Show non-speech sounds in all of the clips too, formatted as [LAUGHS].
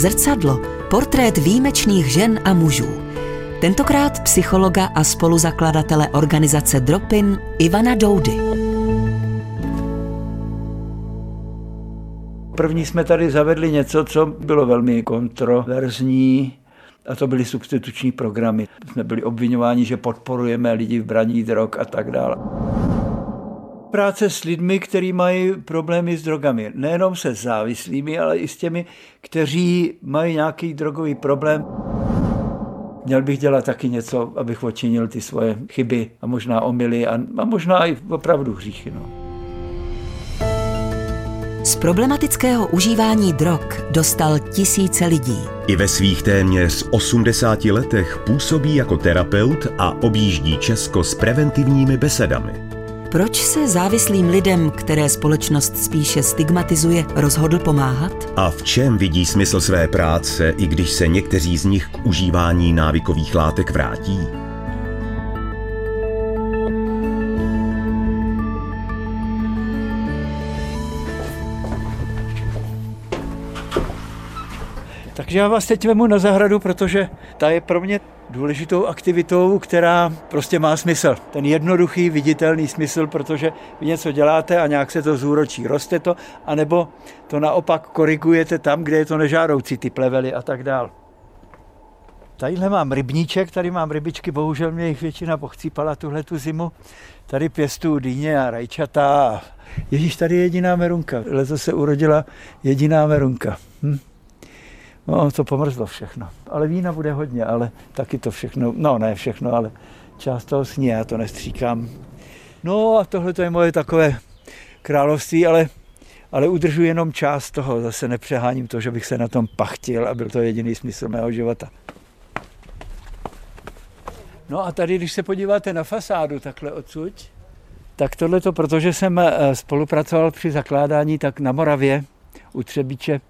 Zrcadlo, portrét výjimečných žen a mužů. Tentokrát psychologa a spoluzakladatele organizace Dropin Ivana Doudy. První jsme tady zavedli něco, co bylo velmi kontroverzní, a to byly substituční programy. Jsme byli obvinováni, že podporujeme lidi v braní drog a tak dále. Práce s lidmi, kteří mají problémy s drogami. Nejenom se závislými, ale i s těmi, kteří mají nějaký drogový problém. Měl bych dělat taky něco, abych očinil ty svoje chyby a možná omily a, a možná i opravdu hříchy. No. Z problematického užívání drog dostal tisíce lidí. I ve svých téměř 80 letech působí jako terapeut a objíždí Česko s preventivními besedami. Proč se závislým lidem, které společnost spíše stigmatizuje, rozhodl pomáhat? A v čem vidí smysl své práce, i když se někteří z nich k užívání návykových látek vrátí? Takže já vás teď vemu na zahradu, protože ta je pro mě důležitou aktivitou, která prostě má smysl. Ten jednoduchý, viditelný smysl, protože vy něco děláte a nějak se to zúročí. Roste to, anebo to naopak korigujete tam, kde je to nežádoucí, ty plevely a tak dál. Tadyhle mám rybníček, tady mám rybičky, bohužel mě jich většina pochcípala tuhle tu zimu. Tady pěstu dýně a rajčata. Ježíš, tady je jediná merunka. Letos se urodila jediná merunka. Hm? No, to pomrzlo všechno. Ale vína bude hodně, ale taky to všechno, no ne všechno, ale část toho sní, já to nestříkám. No a tohle to je moje takové království, ale, ale udržuji jenom část toho, zase nepřeháním to, že bych se na tom pachtil a byl to jediný smysl mého života. No a tady, když se podíváte na fasádu takhle odsud, tak tohle to, protože jsem eh, spolupracoval při zakládání tak na Moravě u Třebíče,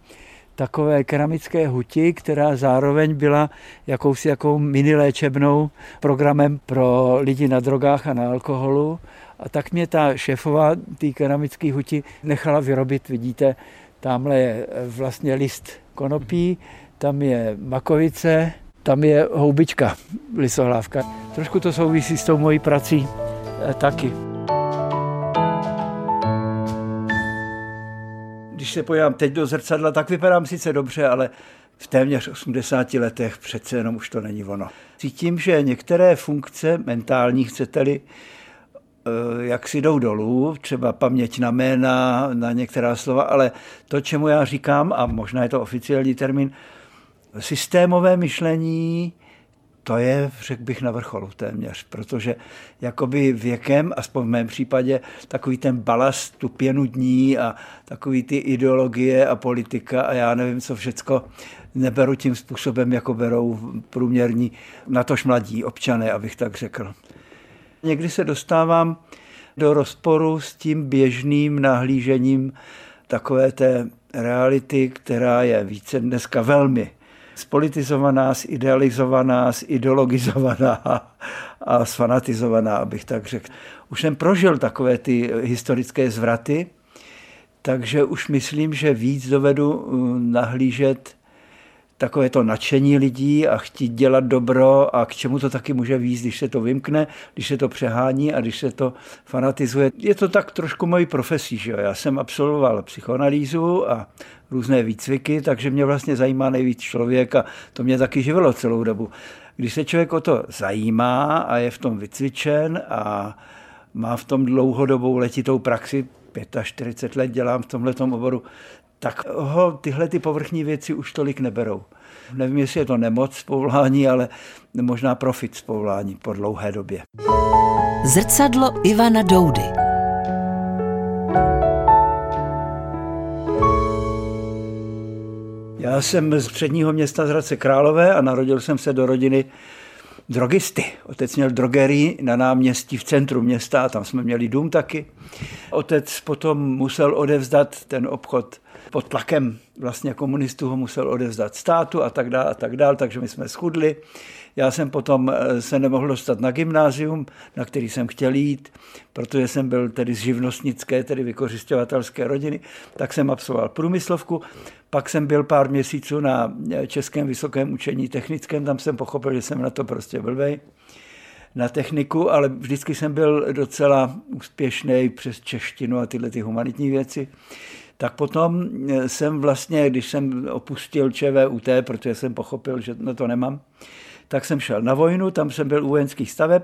takové keramické huti, která zároveň byla jakousi jakou mini léčebnou programem pro lidi na drogách a na alkoholu. A tak mě ta šéfová té keramické huti nechala vyrobit, vidíte, tamhle je vlastně list konopí, tam je makovice, tam je houbička, lisohlávka. Trošku to souvisí s tou mojí prací eh, taky. Když se podívám teď do zrcadla, tak vypadám sice dobře, ale v téměř 80 letech přece jenom už to není ono. Cítím, že některé funkce mentální, chcete-li, eh, jak si jdou dolů, třeba paměť na jména, na některá slova, ale to, čemu já říkám, a možná je to oficiální termín, systémové myšlení to je, řekl bych, na vrcholu téměř, protože jakoby věkem, aspoň v mém případě, takový ten balast, tu pěnu dní a takový ty ideologie a politika a já nevím, co všecko neberu tím způsobem, jako berou průměrní, natož mladí občané, abych tak řekl. Někdy se dostávám do rozporu s tím běžným nahlížením takové té reality, která je více dneska velmi spolitizovaná, zidealizovaná, zideologizovaná a sfanatizovaná, abych tak řekl. Už jsem prožil takové ty historické zvraty, takže už myslím, že víc dovedu uh, nahlížet takové to nadšení lidí a chtít dělat dobro a k čemu to taky může víc, když se to vymkne, když se to přehání a když se to fanatizuje. Je to tak trošku mojí profesí, že jo? Já jsem absolvoval psychoanalýzu a různé výcviky, takže mě vlastně zajímá nejvíc člověk a to mě taky živilo celou dobu. Když se člověk o to zajímá a je v tom vycvičen a má v tom dlouhodobou letitou praxi, 45 let dělám v tomhle oboru, tak ho tyhle ty povrchní věci už tolik neberou. Nevím, jestli je to nemoc z povolání, ale možná profit z povolání po dlouhé době. Zrcadlo Ivana Doudy Já jsem z předního města z Hradce Králové a narodil jsem se do rodiny drogisty. Otec měl drogerii na náměstí v centru města a tam jsme měli dům taky. Otec potom musel odevzdat ten obchod pod tlakem vlastně komunistů ho musel odevzdat státu a tak dále a tak dále, takže my jsme schudli. Já jsem potom eh, se nemohl dostat na gymnázium, na který jsem chtěl jít, protože jsem byl tedy z živnostnické, tedy vykořišťovatelské rodiny, tak jsem absolvoval průmyslovku. Pak jsem byl pár měsíců na eh, Českém vysokém učení technickém, tam jsem pochopil, že jsem na to prostě blbej na techniku, ale vždycky jsem byl docela úspěšný přes češtinu a tyhle ty humanitní věci. Tak potom eh, jsem vlastně, když jsem opustil ČVUT, protože jsem pochopil, že na to nemám, tak jsem šel na vojnu, tam jsem byl u vojenských staveb.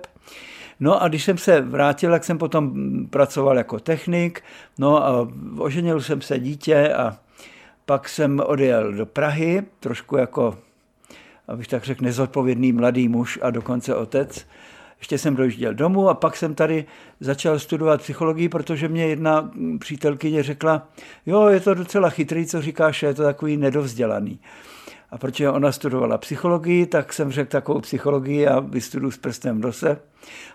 No a když jsem se vrátil, tak jsem potom pracoval jako technik, no a oženil jsem se dítě a pak jsem odjel do Prahy, trošku jako, abych tak řekl, nezodpovědný mladý muž a dokonce otec. Ještě jsem dojížděl domů a pak jsem tady začal studovat psychologii, protože mě jedna přítelkyně řekla, jo, je to docela chytrý, co říkáš, je to takový nedovzdělaný. A protože ona studovala psychologii, tak jsem řekl takovou psychologii a vystuduju s prstem v nose.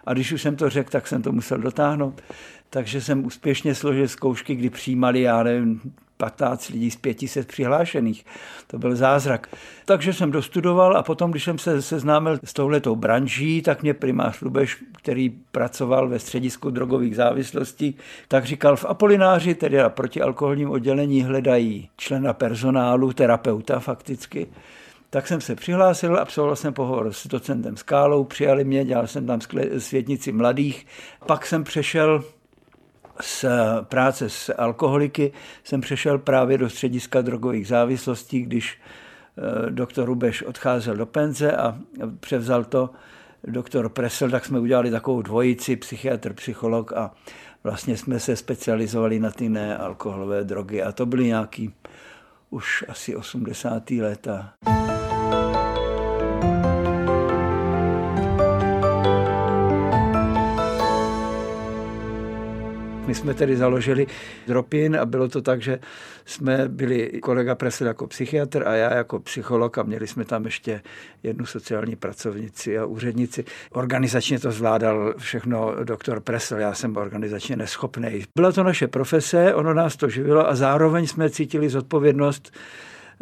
A když už jsem to řekl, tak jsem to musel dotáhnout. Takže jsem úspěšně složil zkoušky, kdy přijímali, já nevím, 15 lidí z 500 přihlášených. To byl zázrak. Takže jsem dostudoval a potom, když jsem se seznámil s touhletou branží, tak mě primář Lubeš, který pracoval ve středisku drogových závislostí, tak říkal, v Apolináři, tedy na protialkoholním oddělení, hledají člena personálu, terapeuta fakticky. Tak jsem se přihlásil, absolvoval jsem pohovor s docentem Skálou, přijali mě, dělal jsem tam světnici mladých. Pak jsem přešel z práce s alkoholiky jsem přešel právě do střediska drogových závislostí, když eh, doktor Rubeš odcházel do penze a převzal to doktor Presel, tak jsme udělali takovou dvojici, psychiatr, psycholog a vlastně jsme se specializovali na ty nealkoholové drogy a to byly nějaký už asi 80. léta. My jsme tedy založili Dropin a bylo to tak, že jsme byli kolega Presel jako psychiatr a já jako psycholog a měli jsme tam ještě jednu sociální pracovnici a úřednici. Organizačně to zvládal všechno doktor Presel, já jsem organizačně neschopný. Byla to naše profese, ono nás to živilo a zároveň jsme cítili zodpovědnost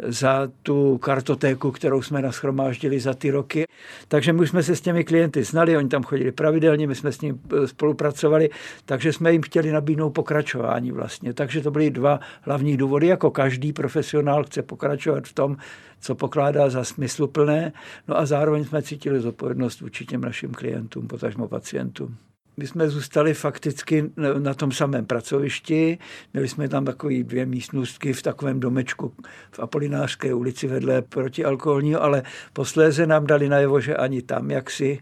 za tu kartotéku, kterou jsme naschromáždili za ty roky. Takže my jsme se s těmi klienty znali, oni tam chodili pravidelně, my jsme s ním eh, spolupracovali, takže jsme jim chtěli nabídnout pokračování vlastně. Takže to byly dva hlavní důvody, jako každý profesionál chce pokračovat v tom, co pokládá za smysluplné, no a zároveň jsme cítili zodpovědnost vůči těm našim klientům, potažmo pacientům. My jsme zůstali fakticky na tom samém pracovišti. Měli jsme tam takové dvě místnostky v takovém domečku v Apolinářské ulici vedle protialkoholního, ale posléze nám dali najevo, že ani tam jaksi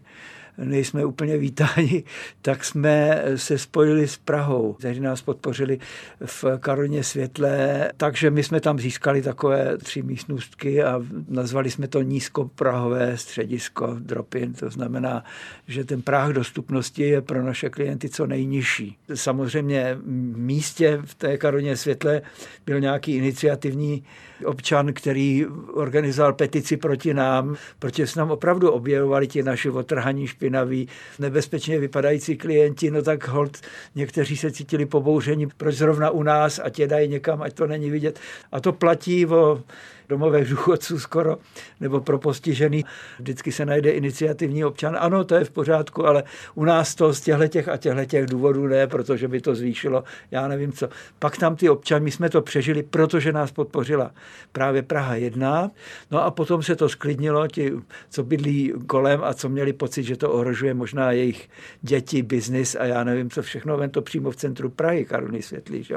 nejsme úplně vítáni, tak jsme se spojili s Prahou, kteří nás podpořili v Karolině Světlé, takže my jsme tam získali takové tři místnostky a nazvali jsme to nízkoprahové středisko Dropin, to znamená, že ten práh dostupnosti je pro naše klienty co nejnižší. Samozřejmě v místě v té Karolině Světlé byl nějaký iniciativní občan, který organizoval petici proti nám, protože se nám opravdu objevovali ti naši otrhaní špinaví, nebezpečně vypadající klienti, no tak hold, někteří se cítili pobouření, proč zrovna u nás, ať je dají někam, ať to není vidět. A to platí o domovech důchodců skoro, nebo pro postižený. Vždycky se najde iniciativní občan. Ano, to je v pořádku, ale u nás to z těchto těch a těchto těch důvodů ne, protože by to zvýšilo, já nevím co. Pak tam ty občany, my jsme to přežili, protože nás podpořila právě Praha 1. No a potom se to sklidnilo, ti, co bydlí kolem a co měli pocit, že to ohrožuje možná jejich děti, biznis a já nevím co všechno, ven to přímo v centru Prahy, Karolný Světlý. Že?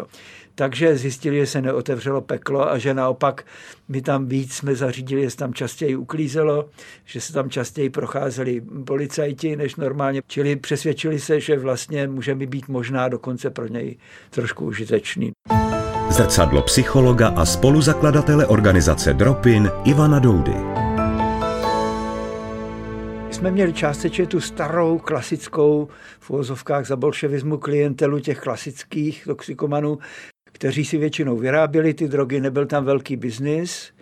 Takže zjistili, že se neotevřelo peklo a že naopak my tam víc jsme zařídili, že se tam častěji uklízelo, že se tam častěji procházeli policajti než normálně. Čili přesvědčili se, že vlastně můžeme být možná dokonce pro něj trošku užitečný. Zrcadlo psychologa a spoluzakladatele organizace Dropin Ivana Doudy jsme měli částečně tu starou klasickou v uvozovkách za bolševismu klientelu těch klasických toxikomanů, kteří si většinou vyráběli ty drogy, nebyl tam velký biznis.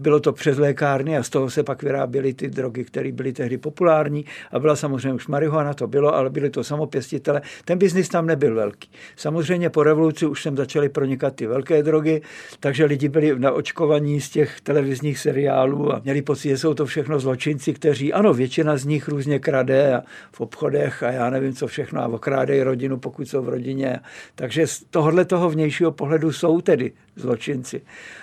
Bylo to přes lékárny a z toho se pak vyráběly ty drogy, které byly tehdy populární a byla samozřejmě už marihuana, to bylo, ale byly to samopěstitele. Ten biznis tam nebyl velký. Samozřejmě po revoluci už sem začaly pronikat ty velké drogy, takže lidi byli na očkovaní z těch televizních seriálů a měli pocit, že jsou to všechno zločinci, kteří, ano, většina z nich různě krade a v obchodech a já nevím, co všechno a okrádejí rodinu, pokud jsou v rodině. Takže z tohohle toho vnějšího pohledu jsou tedy zločinci.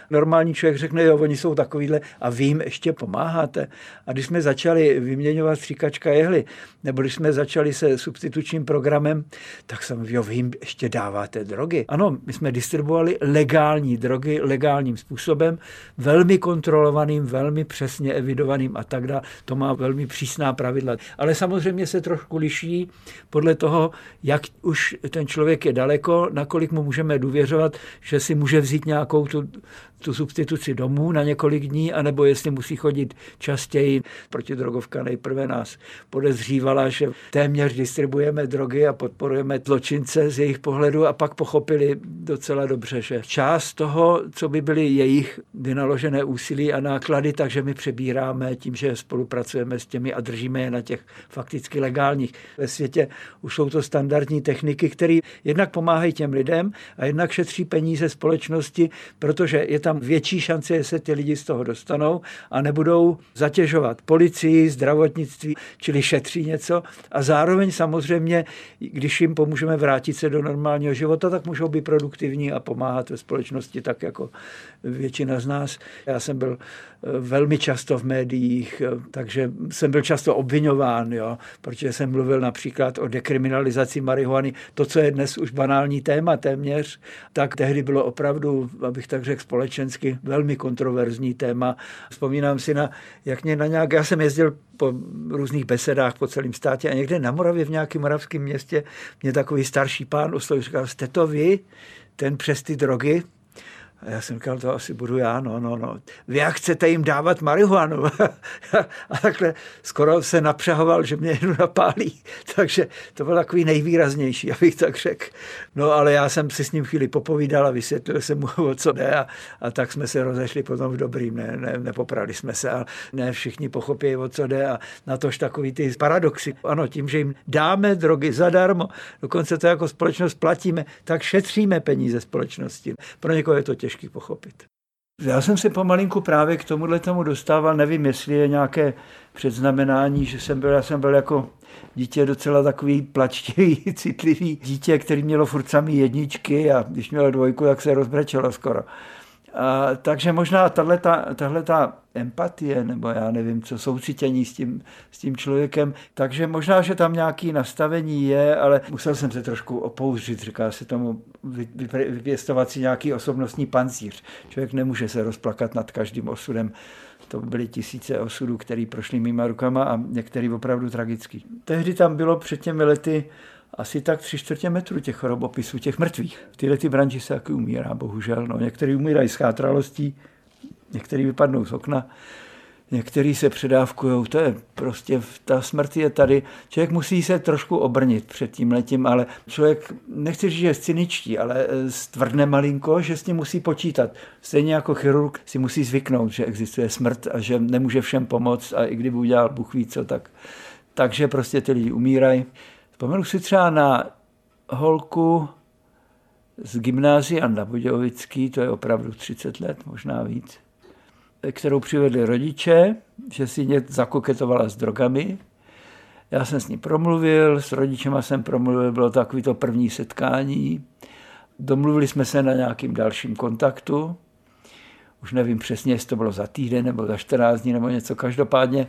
Normální člověk řekne, jo, oni jsou takovýhle a vy jim ještě pomáháte. A když jsme začali vyměňovat stříkačka jehly, nebo když jsme začali se substitučním programem, tak jsem, jo, vy jim ještě dáváte drogy. Ano, my jsme distribuovali legální drogy legálním způsobem, velmi kontrolovaným, velmi přesně evidovaným a tak dále. To má velmi přísná pravidla. Ale samozřejmě se trošku liší podle toho, jak už ten člověk je daleko, nakolik mu můžeme důvěřovat, že si může vzít nějakou tu, tu substituci domů na několik dní, anebo jestli musí chodit častěji. Protidrogovka nejprve nás podezřívala, že téměř distribuujeme drogy a podporujeme zločince z jejich pohledu a pak pochopili docela dobře, že část toho, co by byly jejich vynaložené úsilí a náklady, takže my přebíráme tím, že spolupracujeme s těmi a držíme je na těch fakticky legálních. Ve světě už jsou to standardní techniky, které jednak pomáhají těm lidem a jednak šetří peníze společnosti, protože je tam větší šance, že se ty lidi z toho dostanou a nebudou zatěžovat policii, zdravotnictví, čili šetří něco. A zároveň samozřejmě, když jim pomůžeme vrátit se do normálního života, tak můžou být produktivní a pomáhat ve společnosti tak jako většina z nás. Já jsem byl eh, velmi často v médiích, eh, takže jsem byl často obvinován, jo, protože jsem mluvil například o dekriminalizaci marihuany, to, co je dnes už banální téma téměř, tak tehdy bylo opravdu, abych tak řekl, společensky velmi kontroverzní téma. Vzpomínám si na, jak mě na nějak, já jsem jezdil po různých besedách po celém státě a někde na Moravě v nějakém moravském městě mě takový starší pán oslovil, říkal, jste to vy, ten přes ty drogy, a já jsem říkal, to asi budu já, no, no, no. Vy jak chcete jim dávat marihuanu? [LAUGHS] a takhle skoro se napřahoval, že mě jednu napálí. [LAUGHS] Takže to byl takový nejvýraznější, [LAUGHS] abych tak řekl. No ale já jsem si s ním chvíli popovídal a vysvětlil jsem mu, o co jde a, a tak jsme se rozešli potom v dobrým, ne, ne, nepoprali jsme se a ne všichni pochopí, o co jde a na tož takový ty paradoxy. Ano, tím, že jim dáme drogy zadarmo, dokonce to jako společnost platíme, tak šetříme peníze společnosti. Pro někoho je to těžké těžký pochopit. Já jsem se pomalinku právě k tomuhle tomu dostával, nevím, jestli je nějaké předznamenání, že jsem byl, já jsem byl jako dítě docela takový plačtivý, [LAUGHS] citlivý dítě, který mělo furt samý jedničky a když mělo dvojku, tak se rozbrečelo skoro. A, takže možná tahle ta empatie, nebo já nevím, co soucitění s tím, s tím člověkem, takže možná, že tam nějaký nastavení je, ale musel jsem se trošku opouřit, říká se tomu vypěstovat si nějaký osobnostní pancíř. Člověk nemůže se rozplakat nad každým osudem. To byly tisíce osudů, které prošly mýma rukama a některý opravdu tragický. Tehdy tam bylo před těmi lety asi tak tři čtvrtě metru těch chorobopisů, těch mrtvých. Tyhle ty branži se taky umírá, bohužel. No, některý umírají s chátralostí, některý vypadnou z okna, některý se předávkují, to je prostě, ta smrt je tady. Člověk musí se trošku obrnit před tím letím, ale člověk, nechci říct, že je cyničtí, ale eh, stvrdne malinko, že s tím musí počítat. Stejně jako chirurg si musí zvyknout, že existuje smrt a že nemůže všem pomoct a i kdyby udělal Bůh ví co, tak takže prostě ty lidi umírají. Vzpomenu si třeba na holku z gymnázia Anda Budějovický, to je opravdu 30 let, možná víc, kterou přivedli rodiče, že si mě zakoketovala s drogami. Já jsem s ní promluvil, s rodičema jsem promluvil, bylo takový to první setkání. Domluvili jsme se na nějakým dalším kontaktu. Už nevím přesně, jestli to bylo za týden nebo za 14 dní nebo něco. Každopádně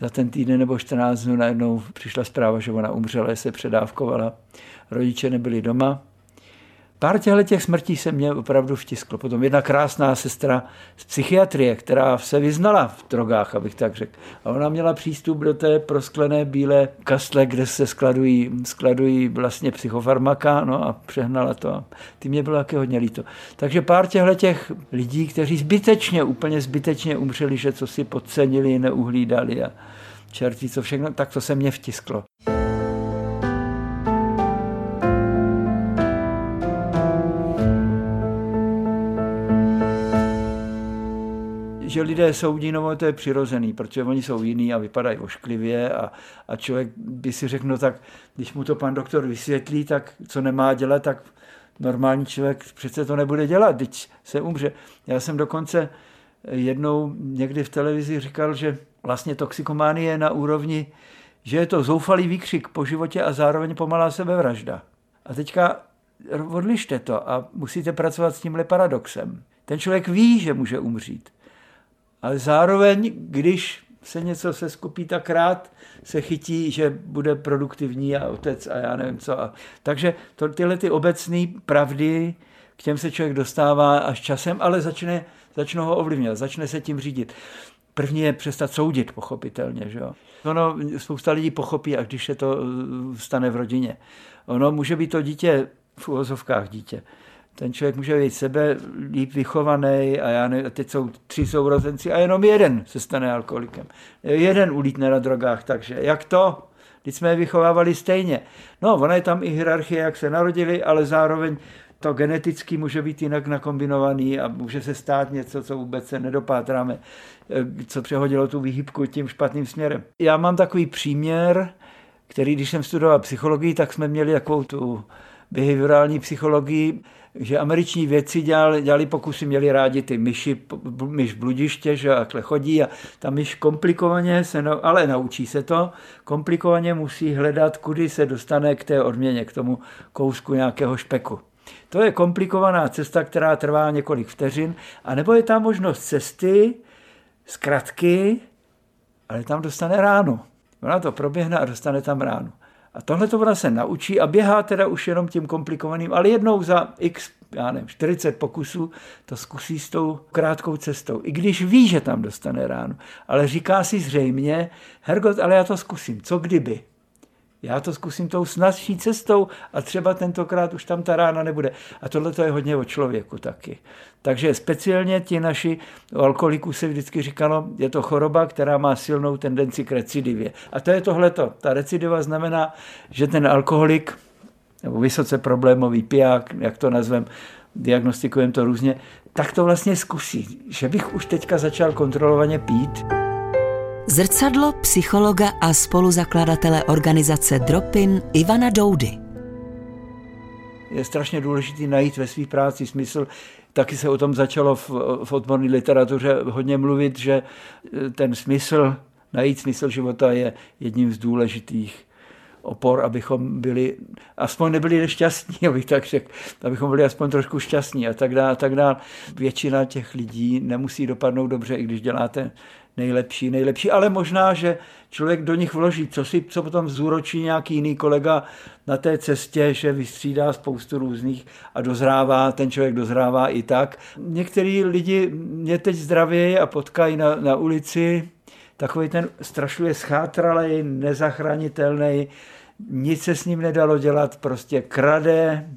za ten týden nebo 14 dnů najednou přišla zpráva, že ona umřela, se předávkovala. Rodiče nebyli doma. Pár těchto těch smrtí se mě opravdu vtisklo. Potom jedna krásná sestra z psychiatrie, která se vyznala v drogách, abych tak řekl. A ona měla přístup do té prosklené bílé kastle, kde se skladují, skladují vlastně psychofarmaka no a přehnala to. Ty mě bylo taky hodně líto. Takže pár těchto těch lidí, kteří zbytečně, úplně zbytečně umřeli, že co si podcenili, neuhlídali a čertí co všechno, tak to se mě vtisklo. Že lidé soudí, no to je přirozený, protože oni jsou jiní a vypadají ošklivě a, a člověk by si řekl, no tak když mu to pan doktor vysvětlí, tak co nemá dělat, tak normální člověk přece to nebude dělat, teď se umře. Já jsem dokonce jednou někdy v televizi říkal, že vlastně toxikománie je na úrovni, že je to zoufalý výkřik po životě a zároveň pomalá sebevražda. A teďka odlište to a musíte pracovat s tímhle paradoxem. Ten člověk ví, že může umřít. Ale zároveň, když se něco se skupí tak rád, se chytí, že bude produktivní a otec a já nevím co. Takže to, tyhle ty obecné pravdy, k těm se člověk dostává až časem, ale začne, začne ho ovlivňovat, začne se tím řídit. První je přestat soudit, pochopitelně. Že jo? Ono, spousta lidí pochopí, až když se to eh, stane v rodině. Ono může být to dítě v uvozovkách dítě. Ten člověk může být sebe líp vychovaný a já ne, teď jsou tři sourozenci a jenom jeden se stane alkoholikem. Jeden ulítne na drogách, takže jak to? Teď jsme je vychovávali stejně. No, ona je tam i hierarchie, jak se narodili, ale zároveň to geneticky může být jinak nakombinovaný a může se stát něco, co vůbec se nedopátráme, co přehodilo tu výhybku tím špatným směrem. Já mám takový příměr, který, když jsem studoval psychologii, tak jsme měli takovou tu behaviorální psychologii, že američní vědci dělali, dělali pokusy, měli rádi ty myši, myš bludiště, že takhle chodí a ta myš komplikovaně se, no, ale naučí se to, komplikovaně musí hledat, kudy se dostane k té odměně, k tomu kousku nějakého špeku. To je komplikovaná cesta, která trvá několik vteřin, a nebo je tam možnost cesty, zkratky, ale tam dostane ráno. Ona to proběhne a dostane tam ráno. A tohle to ona se naučí a běhá teda už jenom tím komplikovaným, ale jednou za x, já nevím, 40 pokusů to zkusí s tou krátkou cestou. I když ví, že tam dostane ráno. Ale říká si zřejmě, Hergot, ale já to zkusím, co kdyby? Já to zkusím tou snazší cestou a třeba tentokrát už tam ta rána nebude. A tohle to je hodně o člověku taky. Takže speciálně ti naši alkoholiků se vždycky říkalo, je to choroba, která má silnou tendenci k recidivě. A to je tohleto. Ta recidiva znamená, že ten alkoholik, nebo vysoce problémový piják, jak to nazvem, diagnostikujeme to různě, tak to vlastně zkusí, že bych už teďka začal kontrolovaně pít. Zrcadlo psychologa a spoluzakladatele organizace Dropin Ivana Doudy. Je strašně důležité najít ve své práci smysl. Taky se o tom začalo v, v odborné literatuře hodně mluvit, že ten smysl, najít smysl života je jedním z důležitých opor, abychom byli, aspoň nebyli nešťastní, [LAUGHS] abych tak řekl, abychom byli aspoň trošku šťastní a tak dále, tak dále. Většina těch lidí nemusí dopadnout dobře, i když děláte nejlepší, nejlepší, ale možná, že člověk do nich vloží, co si, co potom zúročí nějaký jiný kolega na té cestě, že vystřídá spoustu různých a dozrává, ten člověk dozrává i tak. Některý lidi mě teď zdravějí a potkají na, na ulici, takový ten strašlivě schátralej, nezachranitelný, nic se s ním nedalo dělat, prostě krade,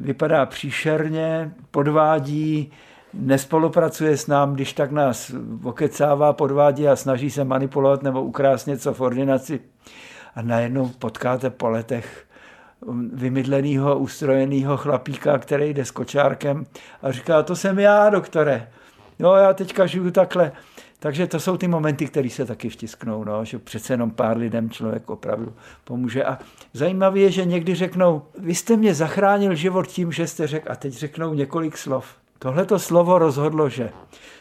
vypadá příšerně, podvádí, nespolupracuje s námi, když tak nás okecává, podvádí a snaží se manipulovat nebo ukrást něco v ordinaci. A najednou potkáte po letech vymydleného, ustrojeného chlapíka, který jde s kočárkem a říká, to jsem já, doktore. Jo, já teďka žiju takhle. Takže to jsou ty momenty, které se taky vtisknou, no, že přece jenom pár lidem člověk opravdu pomůže. A zajímavé je, že někdy řeknou, vy jste mě zachránil život tím, že jste řekl, a teď řeknou několik slov. Tohle to slovo rozhodlo, že,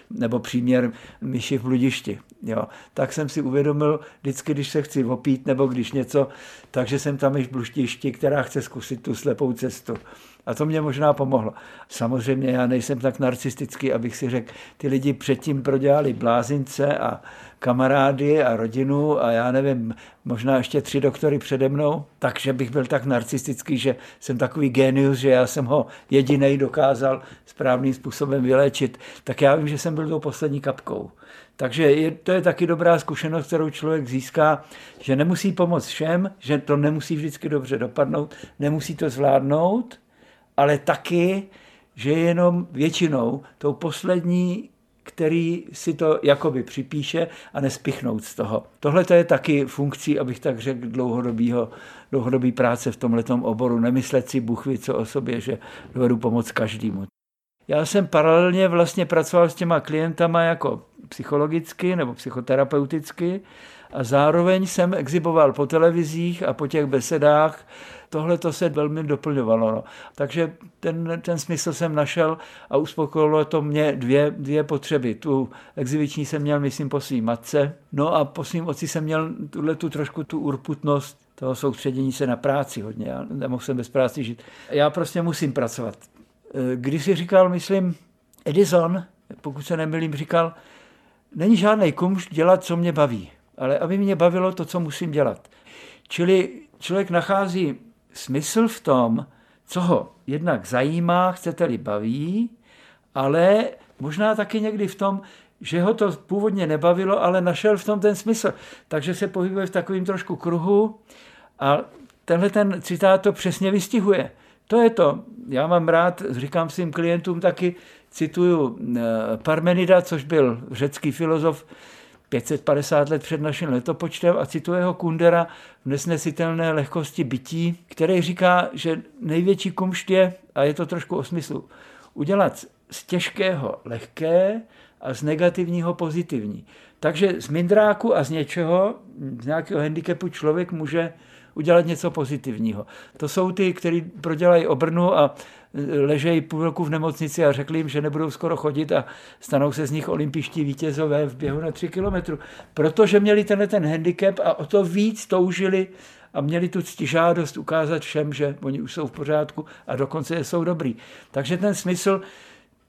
nebo příměr myši v bludišti, jo, tak jsem si uvědomil vždycky, když se chci opít nebo když něco, takže jsem tam myš v bludišti, která chce zkusit tu slepou cestu. A to mě možná pomohlo. Samozřejmě já nejsem tak narcistický, abych si řekl, ty lidi předtím prodělali blázince a kamarády a rodinu a já nevím, možná ještě tři doktory přede mnou, takže bych byl tak narcistický, že jsem takový genius, že já jsem ho jediný dokázal správným způsobem vyléčit, tak já vím, že jsem byl tou poslední kapkou. Takže je, to je taky dobrá zkušenost, kterou člověk získá, že nemusí pomoct všem, že to nemusí vždycky dobře dopadnout, nemusí to zvládnout, ale taky, že jenom většinou tou poslední, který si to jakoby připíše a nespichnout z toho. Tohle je taky funkcí, abych tak řekl, dlouhodobýho, dlouhodobý práce v tomhletom oboru. Nemyslet si buchvi co o sobě, že dovedu pomoct každému. Já jsem paralelně vlastně pracoval s těma klientama jako psychologicky nebo psychoterapeuticky a zároveň jsem exiboval po televizích a po těch besedách. Tohle to se velmi doplňovalo. No. Takže ten, ten smysl jsem našel a uspokojilo to mě dvě, dvě potřeby. Tu exibiční jsem měl, myslím, po svým matce, no a po svým otci jsem měl tuhle tu trošku tu urputnost toho soustředění se na práci hodně. Já nemohl jsem bez práci žít. Já prostě musím pracovat. Když si říkal, myslím, Edison, pokud se nemilím, říkal, není žádný kumš dělat, co mě baví, ale aby mě bavilo to, co musím dělat. Čili člověk nachází smysl v tom, co ho jednak zajímá, chcete-li baví, ale možná taky někdy v tom, že ho to původně nebavilo, ale našel v tom ten smysl. Takže se pohybuje v takovém trošku kruhu a tenhle ten citát to přesně vystihuje. To je to. Já mám rád, říkám svým klientům taky, cituju eh, Parmenida, což byl řecký filozof 550 let před naším letopočtem a cituje ho Kundera v nesnesitelné lehkosti bytí, který říká, že největší kumšt je, a je to trošku o smyslu, udělat z těžkého lehké a z negativního pozitivní. Takže z mindráku a z něčeho, z nějakého handicapu člověk může udělat něco pozitivního. To jsou ty, kteří prodělají obrnu a ležejí půl roku v nemocnici a řekli jim, že nebudou skoro chodit a stanou se z nich olympiští vítězové v běhu na tři kilometru. Protože měli tenhle ten handicap a o to víc toužili a měli tu ctižádost ukázat všem, že oni už jsou v pořádku a dokonce jsou dobrý. Takže ten smysl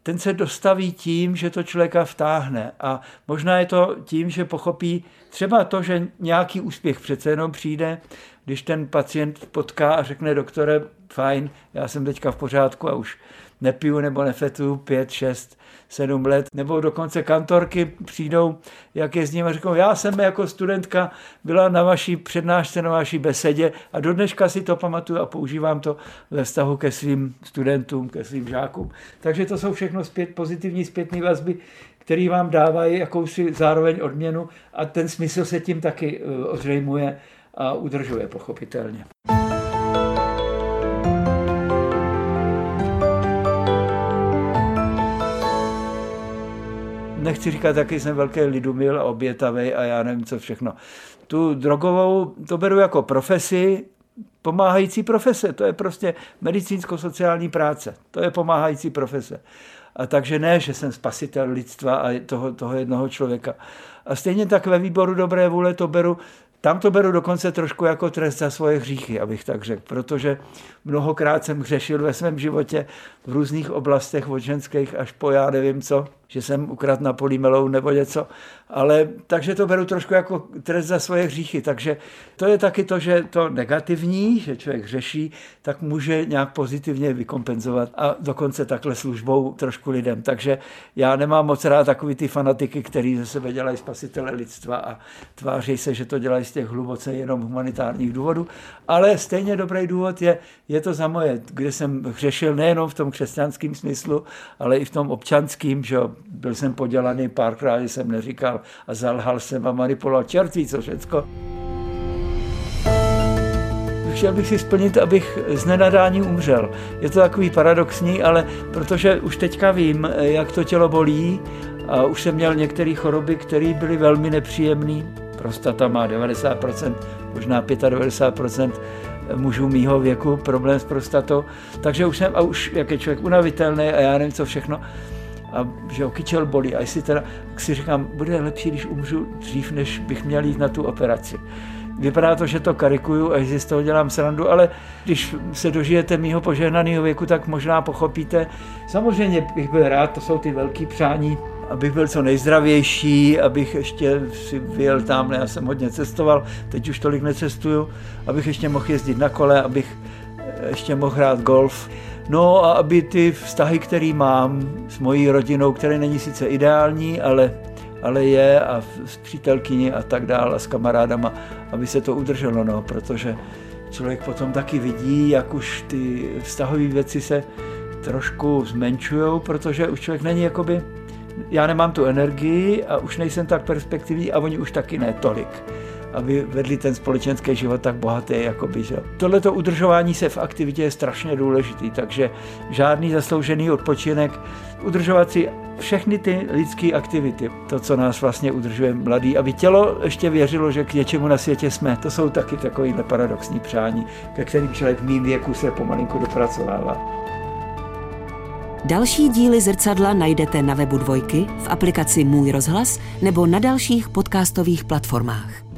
ten se dostaví tím, že to člověka vtáhne. A možná je to tím, že pochopí třeba to, že nějaký úspěch přece jenom přijde, když ten pacient potká a řekne doktore, fajn, já jsem teďka v pořádku a už nepiju nebo nefetuju pět, šest, sedm let, nebo dokonce kantorky přijdou, jak je s ním a řeknou, já jsem jako studentka byla na vaší přednášce, na vaší besedě a do dneška si to pamatuju a používám to ve vztahu ke svým studentům, ke svým žákům. Takže to jsou všechno zpět, pozitivní zpětné vazby, které vám dávají jakousi zároveň odměnu a ten smysl se tím taky eh, ozřejmuje a udržuje pochopitelně. Nechci říkat, jaký jsem velký lidumil a obětavý a já nevím, co všechno. Tu drogovou to beru jako profesi, pomáhající profese. To je prostě medicínsko-sociální práce. To je pomáhající profese. A takže ne, že jsem spasitel lidstva a toho, toho jednoho člověka. A stejně tak ve výboru dobré vůle to beru tam to beru dokonce trošku jako trest za svoje hříchy, abych tak řekl, protože mnohokrát jsem hřešil ve svém životě v různých oblastech od ženských až po já nevím co že jsem ukradl na polímelou nebo něco. Ale takže to beru trošku jako trest za svoje hříchy. Takže to je taky to, že to negativní, že člověk řeší, tak může nějak pozitivně vykompenzovat a dokonce takhle službou trošku lidem. Takže já nemám moc rád takový ty fanatiky, který ze sebe dělají spasitele lidstva a tváří se, že to dělají z těch hluboce jenom humanitárních důvodů. Ale stejně dobrý důvod je, je to za moje, kde jsem hřešil nejenom v tom křesťanském smyslu, ale i v tom občanském, že byl jsem podělaný párkrát, jsem neříkal a zalhal jsem a manipuloval čertví, co všecko. Chtěl bych si splnit, abych z nenadání umřel. Je to takový paradoxní, ale protože už teďka vím, jak to tělo bolí a už jsem měl některé choroby, které byly velmi nepříjemné. Prostata má 90%, možná 95% mužů mýho věku problém s prostatou. Takže už jsem, a už jak je člověk unavitelný a já nevím co všechno, a že ho kyčel bolí. A jestli teda, si říkám, bude lepší, když umřu dřív, než bych měl jít na tu operaci. Vypadá to, že to karikuju a že z toho dělám srandu, ale když se dožijete mýho požehnaného věku, tak možná pochopíte. Samozřejmě bych byl rád, to jsou ty velké přání, abych byl co nejzdravější, abych ještě si vyjel tam, já jsem hodně cestoval, teď už tolik necestuju, abych ještě mohl jezdit na kole, abych ještě mohl hrát golf. No a aby ty vztahy, které mám s mojí rodinou, které není sice ideální, ale, ale je a s přítelkyní a tak dále a s kamarádama, aby se to udrželo, no, protože člověk potom taky vidí, jak už ty vztahové věci se trošku zmenšují, protože už člověk není jakoby, já nemám tu energii a už nejsem tak perspektivní a oni už taky ne tolik. Aby vedli ten společenský život tak bohatý, jako by, že. Tohleto udržování se v aktivitě je strašně důležitý, takže žádný zasloužený odpočinek, udržovat si všechny ty lidské aktivity, to, co nás vlastně udržuje mladý, aby tělo ještě věřilo, že k něčemu na světě jsme. To jsou taky takovýhle paradoxní přání, ke kterým člověk v mým věku se pomalinku dopracovává. Další díly zrcadla najdete na webu Dvojky, v aplikaci Můj rozhlas nebo na dalších podcastových platformách.